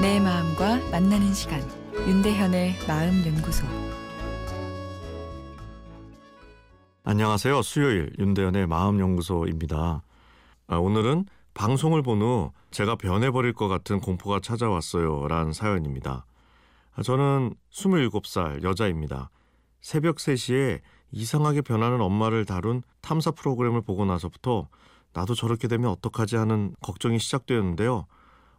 마음과 만나는 시간 윤대현의 마음 연구소 안녕하세요. 수요일 윤대현의 마음 연구소입니다. 아, 오늘은 방송을 본 후 제가 변해버릴 것 같은 공포가 찾아왔어요. 라는 사연입니다. 아, 저는 27살 여자입니다. 새벽 3시에 이상하게 변하는 엄마를 다룬 탐사 프로그램을 보고 나서부터 나도 저렇게 되면 어떡하지 하는 걱정이 시작되었는데요.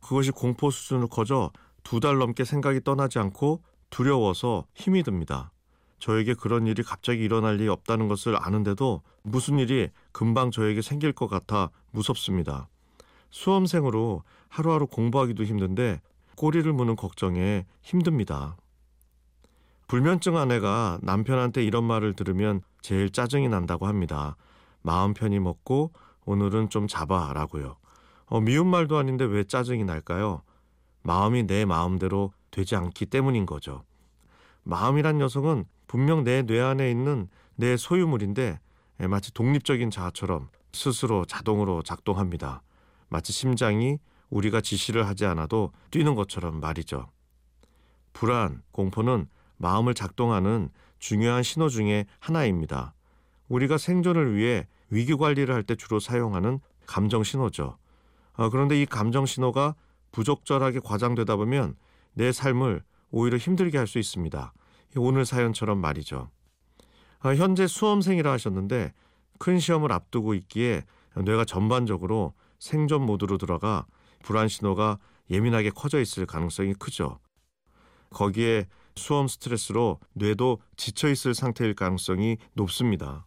그것이 공포 수준을 커져 두 달 넘게 생각이 떠나지 않고 두려워서 힘이 듭니다. 저에게 그런 일이 갑자기 일어날 리 없다는 것을 아는데도 무슨 일이 금방 저에게 생길 것 같아 무섭습니다. 수험생으로 하루하루 공부하기도 힘든데 꼬리를 무는 걱정에 힘듭니다. 불면증 아내가 남편한테 이런 말을 들으면 제일 짜증이 난다고 합니다. 마음 편히 먹고 오늘은 좀 잡아라고요. 어, 미운 말도 아닌데 왜 짜증이 날까요? 마음이 내 마음대로 되지 않기 때문인 거죠. 마음이란 녀석은 분명 내 뇌 안에 있는 내 소유물인데 예, 마치 독립적인 자아처럼 스스로 자동으로 작동합니다. 마치 심장이 우리가 지시를 하지 않아도 뛰는 것처럼 말이죠. 불안, 공포는 마음을 작동하는 중요한 신호 중의 하나입니다. 우리가 생존을 위해 위기 관리를 할 때 주로 사용하는 감정 신호죠. 어, 그런데 이 감정 신호가 부적절하게 과장되다 보면 내 삶을 오히려 힘들게 할 수 있습니다. 오늘 사연처럼 말이죠. 어, 현재 수험생이라 하셨는데 큰 시험을 앞두고 있기에 뇌가 전반적으로 생존 모드로 들어가 불안 신호가 예민하게 커져 있을 가능성이 크죠. 거기에 수험 스트레스로 뇌도 지쳐 있을 상태일 가능성이 높습니다.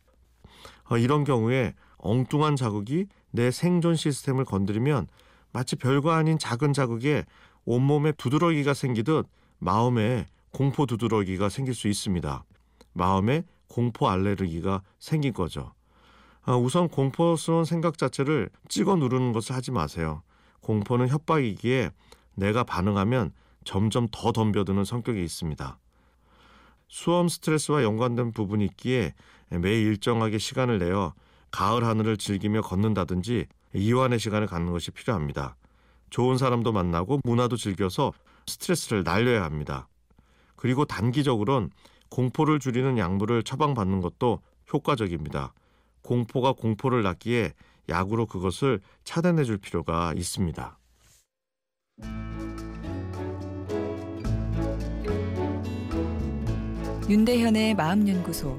어, 이런 경우에 엉뚱한 자극이 내 생존 시스템을 건드리면 마치 별거 아닌 작은 자극에 온몸에 두드러기가 생기듯 마음에 공포 두드러기가 생길 수 있습니다. 마음에 공포 알레르기가 생긴 거죠. 아, 우선 공포스러운 생각 자체를 찍어 누르는 것을 하지 마세요. 공포는 협박이기에 내가 반응하면 점점 더 덤벼드는 성격이 있습니다. 수험 스트레스와 연관된 부분이 있기에 매일 일정하게 시간을 내어 가을 하늘을 즐기며 걷는다든지 이완의 시간을 갖는 것이 필요합니다. 좋은 사람도 만나고 문화도 즐겨서 스트레스를 날려야 합니다. 그리고 단기적으론 공포를 줄이는 약물을 처방받는 것도 효과적입니다. 공포가 공포를 낳기에 약으로 그것을 차단해 줄 필요가 있습니다. 윤대현의 마음연구소